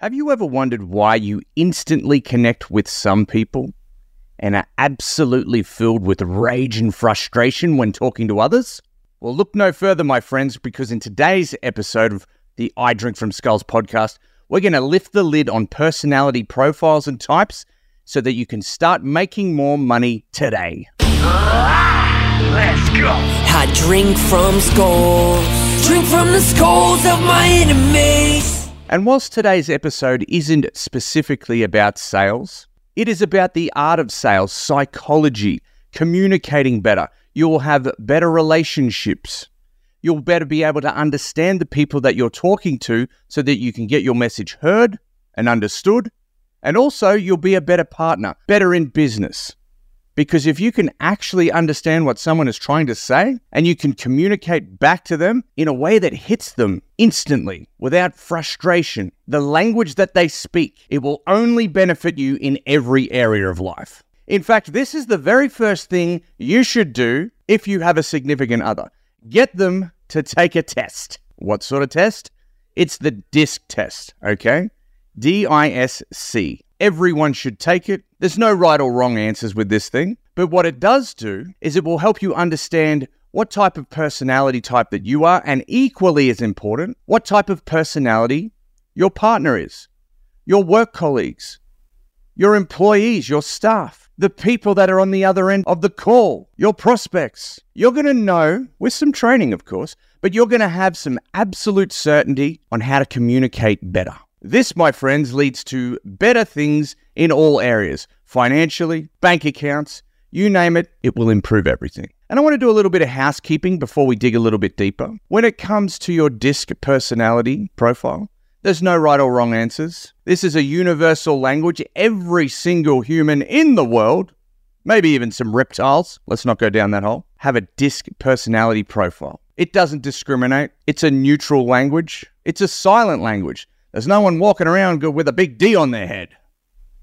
Have you ever wondered why you instantly connect with some people and are absolutely filled with rage and frustration when talking to others? Well, look no further, my friends, because in today's episode of the I Drink from Skulls podcast, we're going to lift the lid on personality profiles and types so that you can start making more money today. Let's go. I drink from skulls, drink from the skulls of my enemies. And whilst today's episode isn't specifically about sales, it is about the art of sales, psychology, communicating better. You'll have better relationships. You'll better be able to understand the people that you're talking to so that you can get your message heard and understood. And also, you'll be a better partner, better in business. Because if you can actually understand what someone is trying to say and you can communicate back to them in a way that hits them instantly without frustration, the language that they speak, it will only benefit you in every area of life. In fact, this is the very first thing you should do if you have a significant other. Get them to take a test. What sort of test? It's the DISC test, okay? D I S C. Everyone should take it. There's no right or wrong answers with this thing. But what it does do is it will help you understand what type of personality type that you are, and equally as important, what type of personality your partner is, your work colleagues, your employees, your staff, the people that are on the other end of the call, your prospects. You're going to know, with some training, of course, but you're going to have some absolute certainty on how to communicate better. This, my friends, leads to better things in all areas financially, bank accounts, you name it, it will improve everything. And I want to do a little bit of housekeeping before we dig a little bit deeper. When it comes to your DISC personality profile, there's no right or wrong answers. This is a universal language. Every single human in the world, maybe even some reptiles, let's not go down that hole, have a DISC personality profile. It doesn't discriminate. It's a neutral language. It's a silent language. There's no one walking around with a big D on their head.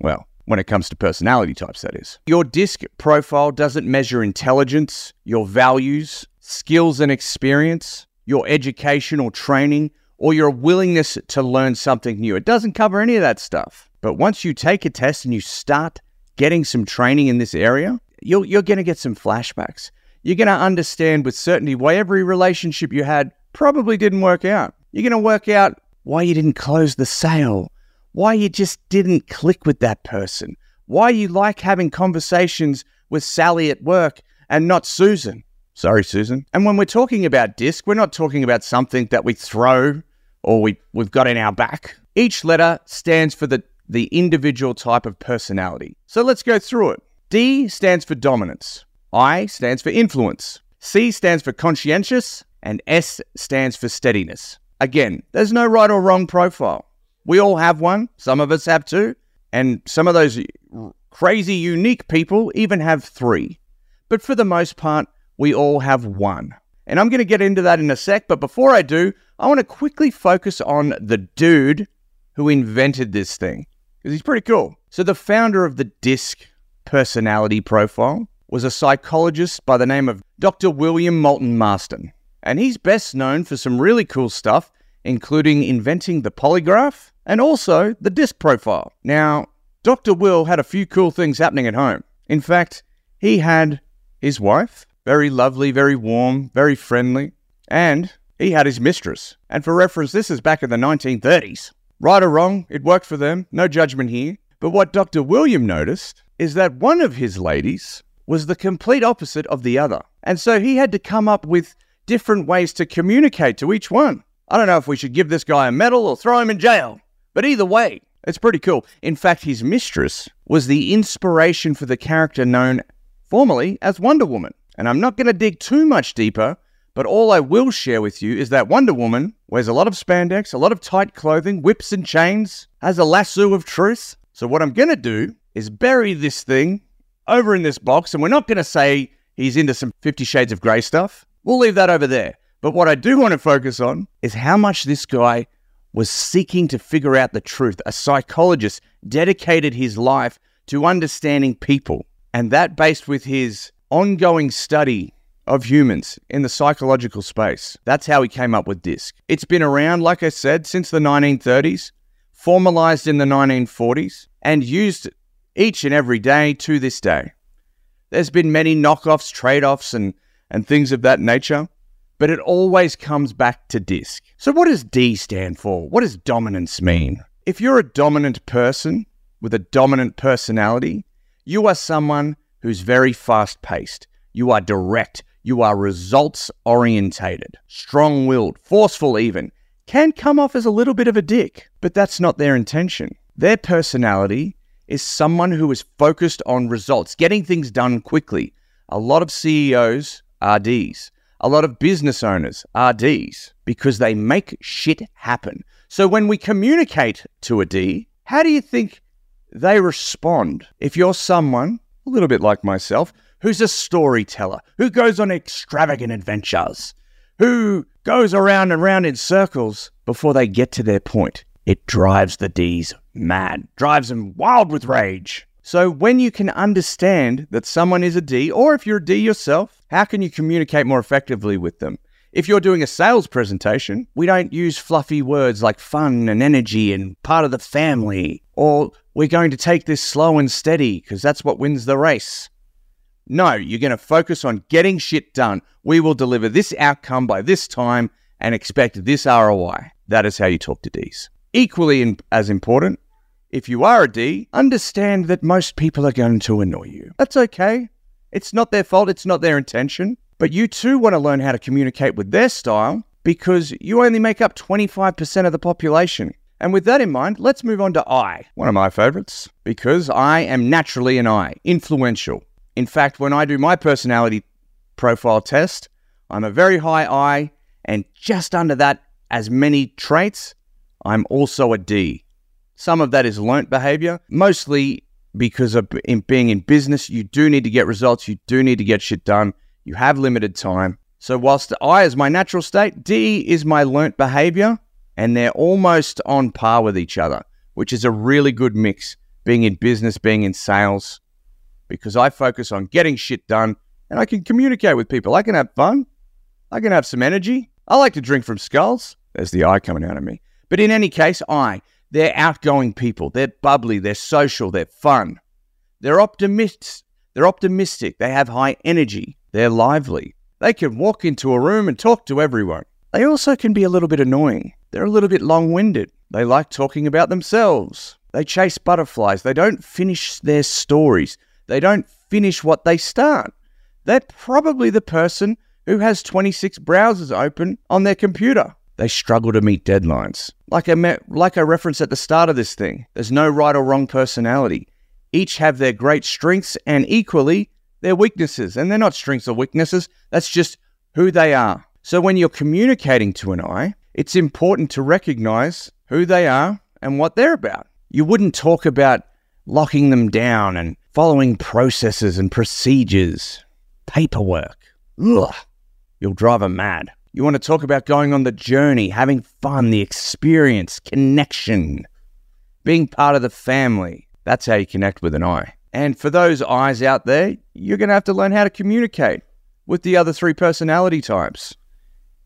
Well, when it comes to personality types, that is. Your DISC profile doesn't measure intelligence, your values, skills and experience, your education or training, or your willingness to learn something new. It doesn't cover any of that stuff. But once you take a test and you start getting some training in this area, you're, you're going to get some flashbacks. You're going to understand with certainty why every relationship you had probably didn't work out. You're going to work out why you didn't close the sale, why you just didn't click with that person, why you like having conversations with Sally at work and not Susan. Sorry, Susan. And when we're talking about disc, we're not talking about something that we throw or we, we've got in our back. Each letter stands for the, the individual type of personality. So let's go through it. D stands for dominance, I stands for influence, C stands for conscientious, and S stands for steadiness. Again, there's no right or wrong profile. We all have one, some of us have two, and some of those crazy unique people even have three. But for the most part, we all have one. And I'm going to get into that in a sec, but before I do, I want to quickly focus on the dude who invented this thing, because he's pretty cool. So, the founder of the DISC personality profile was a psychologist by the name of Dr. William Moulton Marston. And he's best known for some really cool stuff, including inventing the polygraph and also the disc profile. Now, Dr. Will had a few cool things happening at home. In fact, he had his wife, very lovely, very warm, very friendly, and he had his mistress. And for reference, this is back in the 1930s. Right or wrong, it worked for them, no judgment here. But what Dr. William noticed is that one of his ladies was the complete opposite of the other. And so he had to come up with different ways to communicate to each one. I don't know if we should give this guy a medal or throw him in jail, but either way, it's pretty cool. In fact, his mistress was the inspiration for the character known formerly as Wonder Woman. And I'm not going to dig too much deeper, but all I will share with you is that Wonder Woman wears a lot of spandex, a lot of tight clothing, whips and chains, has a lasso of truth. So, what I'm going to do is bury this thing over in this box, and we're not going to say he's into some Fifty Shades of Grey stuff. We'll leave that over there. But what I do want to focus on is how much this guy was seeking to figure out the truth. A psychologist dedicated his life to understanding people, and that based with his ongoing study of humans in the psychological space. That's how he came up with DISC. It's been around, like I said, since the 1930s. formalized in the 1940s, and used each and every day to this day. There's been many knockoffs, trade offs, and, and things of that nature, but it always comes back to DISC. So, what does D stand for? What does dominance mean? If you're a dominant person with a dominant personality, you are someone who's very fast paced. You are direct. You are results orientated, strong willed, forceful, even. Can come off as a little bit of a dick, but that's not their intention. Their personality is someone who is focused on results, getting things done quickly. A lot of CEOs are Ds. A lot of business owners are Ds because they make shit happen. So when we communicate to a D, how do you think they respond? If you're someone, a little bit like myself, who's a storyteller, who goes on extravagant adventures, who goes around and round in circles before they get to their point. It drives the D's mad, drives them wild with rage. So, when you can understand that someone is a D, or if you're a D yourself, how can you communicate more effectively with them? If you're doing a sales presentation, we don't use fluffy words like fun and energy and part of the family, or we're going to take this slow and steady because that's what wins the race. No, you're going to focus on getting shit done. We will deliver this outcome by this time and expect this ROI. That is how you talk to Ds. Equally as important, if you are a D, understand that most people are going to annoy you. That's okay. It's not their fault, it's not their intention. But you too want to learn how to communicate with their style because you only make up 25% of the population. And with that in mind, let's move on to I, one of my favorites, because I am naturally an I, influential. In fact, when I do my personality profile test, I'm a very high I, and just under that, as many traits, I'm also a D. Some of that is learnt behavior, mostly because of in being in business, you do need to get results, you do need to get shit done, you have limited time. So, whilst I is my natural state, D is my learnt behavior, and they're almost on par with each other, which is a really good mix being in business, being in sales because I focus on getting shit done and I can communicate with people. I can have fun. I can have some energy. I like to drink from skulls. There's the eye coming out of me. But in any case, I, they're outgoing people. They're bubbly. They're social. They're fun. They're optimists. They're optimistic. They have high energy. They're lively. They can walk into a room and talk to everyone. They also can be a little bit annoying. They're a little bit long winded. They like talking about themselves. They chase butterflies. They don't finish their stories. They don't finish what they start. They're probably the person who has 26 browsers open on their computer. They struggle to meet deadlines. Like I, met, like I referenced at the start of this thing, there's no right or wrong personality. Each have their great strengths and equally their weaknesses. And they're not strengths or weaknesses, that's just who they are. So when you're communicating to an eye, it's important to recognize who they are and what they're about. You wouldn't talk about locking them down and following processes and procedures, paperwork. Ugh, you'll drive them mad. You want to talk about going on the journey, having fun, the experience, connection, being part of the family. That's how you connect with an I. And for those eyes out there, you're going to have to learn how to communicate with the other three personality types.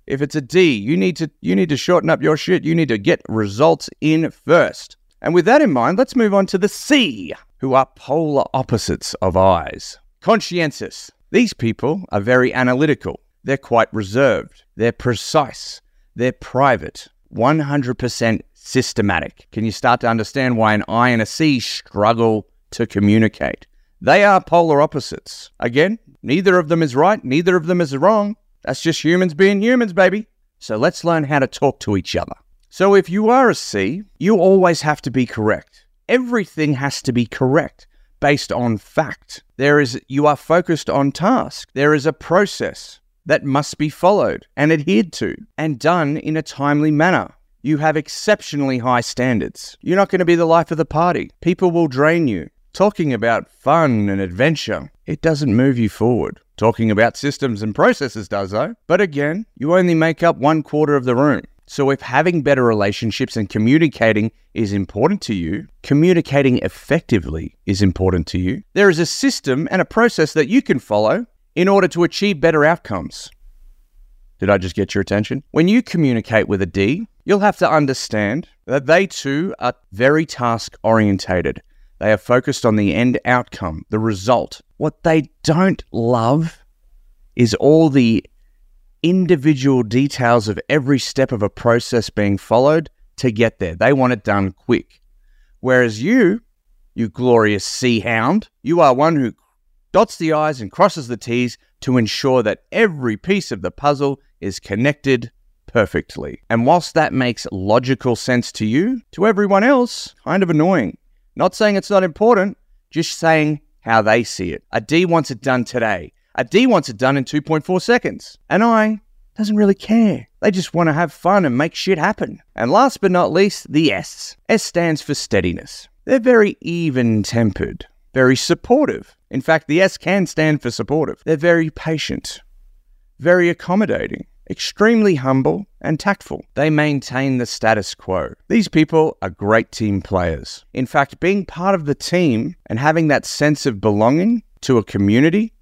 If it's a D, you need to you need to shorten up your shit. You need to get results in first. And with that in mind, let's move on to the C who are polar opposites of I's. Conscientious. These people are very analytical. They're quite reserved. They're precise. They're private. 100% systematic. Can you start to understand why an I and a C struggle to communicate? They are polar opposites. Again, neither of them is right, neither of them is wrong. That's just humans being humans, baby. So let's learn how to talk to each other. So if you are a C, you always have to be correct everything has to be correct based on fact. There is you are focused on task. There is a process that must be followed and adhered to and done in a timely manner. You have exceptionally high standards. You're not going to be the life of the party. People will drain you. Talking about fun and adventure, it doesn't move you forward. Talking about systems and processes does, though. But again, you only make up one quarter of the room. So, if having better relationships and communicating is important to you, communicating effectively is important to you, there is a system and a process that you can follow in order to achieve better outcomes. Did I just get your attention? When you communicate with a D, you'll have to understand that they too are very task orientated. They are focused on the end outcome, the result. What they don't love is all the individual details of every step of a process being followed to get there. They want it done quick. Whereas you, you glorious sea hound, you are one who dots the I's and crosses the T's to ensure that every piece of the puzzle is connected perfectly. And whilst that makes logical sense to you, to everyone else, kind of annoying. Not saying it's not important, just saying how they see it. A D wants it done today. A D wants it done in 2.4 seconds. An I doesn't really care. They just want to have fun and make shit happen. And last but not least, the S. S stands for steadiness. They're very even tempered, very supportive. In fact, the S can stand for supportive. They're very patient, very accommodating, extremely humble and tactful. They maintain the status quo. These people are great team players. In fact, being part of the team and having that sense of belonging to a community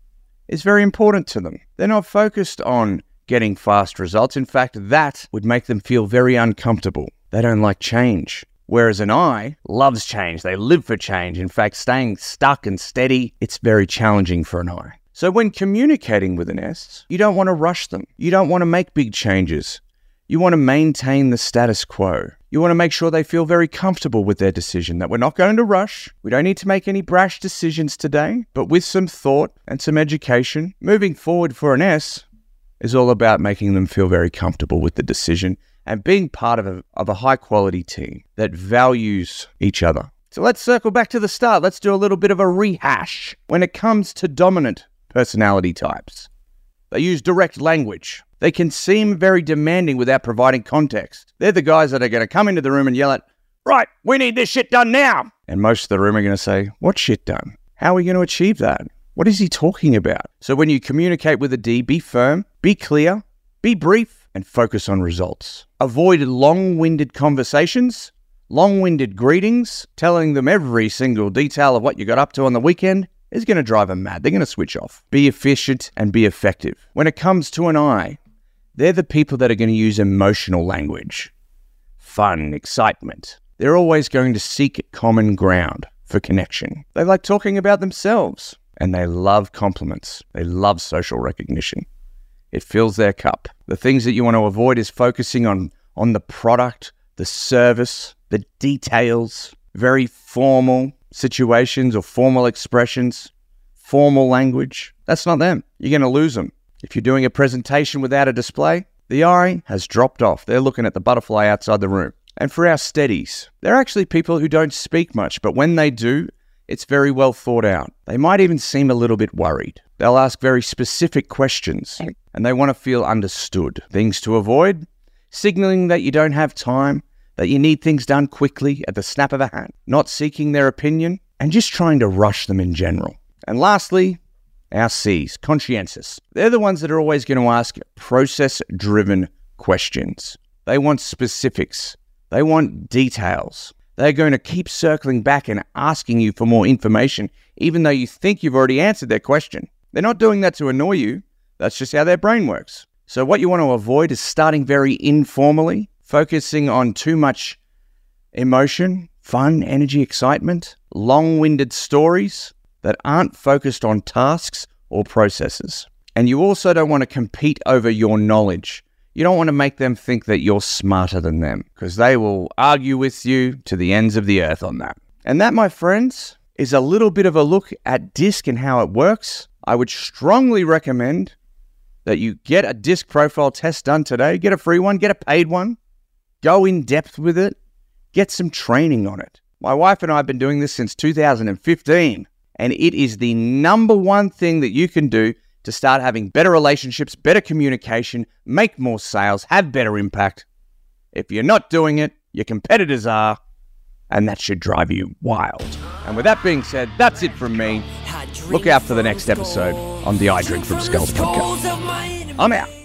is very important to them. They're not focused on getting fast results. In fact, that would make them feel very uncomfortable. They don't like change. Whereas an I loves change. They live for change. In fact, staying stuck and steady, it's very challenging for an I. So when communicating with an S, you don't want to rush them. You don't want to make big changes. You want to maintain the status quo. You want to make sure they feel very comfortable with their decision, that we're not going to rush. We don't need to make any brash decisions today, but with some thought and some education, moving forward for an S, is all about making them feel very comfortable with the decision and being part of a, of a high quality team that values each other. So let's circle back to the start. Let's do a little bit of a rehash when it comes to dominant personality types. They use direct language. They can seem very demanding without providing context. They're the guys that are going to come into the room and yell at, Right, we need this shit done now. And most of the room are going to say, What shit done? How are we going to achieve that? What is he talking about? So when you communicate with a D, be firm, be clear, be brief, and focus on results. Avoid long winded conversations, long winded greetings, telling them every single detail of what you got up to on the weekend is going to drive them mad. They're going to switch off. Be efficient and be effective. When it comes to an I, they're the people that are going to use emotional language, fun, excitement. They're always going to seek common ground for connection. They like talking about themselves and they love compliments. They love social recognition. It fills their cup. The things that you want to avoid is focusing on on the product, the service, the details, very formal situations or formal expressions, formal language. That's not them. You're going to lose them. If you're doing a presentation without a display, the eye has dropped off. They're looking at the butterfly outside the room. And for our steadies, they're actually people who don't speak much, but when they do, it's very well thought out. They might even seem a little bit worried. They'll ask very specific questions and they want to feel understood. Things to avoid signaling that you don't have time, that you need things done quickly at the snap of a hand, not seeking their opinion, and just trying to rush them in general. And lastly, our C's, conscientious. They're the ones that are always going to ask process driven questions. They want specifics, they want details. They're going to keep circling back and asking you for more information, even though you think you've already answered their question. They're not doing that to annoy you, that's just how their brain works. So, what you want to avoid is starting very informally, focusing on too much emotion, fun, energy, excitement, long winded stories that aren't focused on tasks or processes. And you also don't want to compete over your knowledge. You don't want to make them think that you're smarter than them because they will argue with you to the ends of the earth on that. And that, my friends, is a little bit of a look at DISC and how it works. I would strongly recommend that you get a DISC profile test done today, get a free one, get a paid one, go in depth with it, get some training on it. My wife and I have been doing this since 2015, and it is the number one thing that you can do to start having better relationships, better communication, make more sales, have better impact. If you're not doing it, your competitors are, and that should drive you wild. And with that being said, that's it from me. Look out for the next episode on the I Drink from Skulls podcast. I'm out.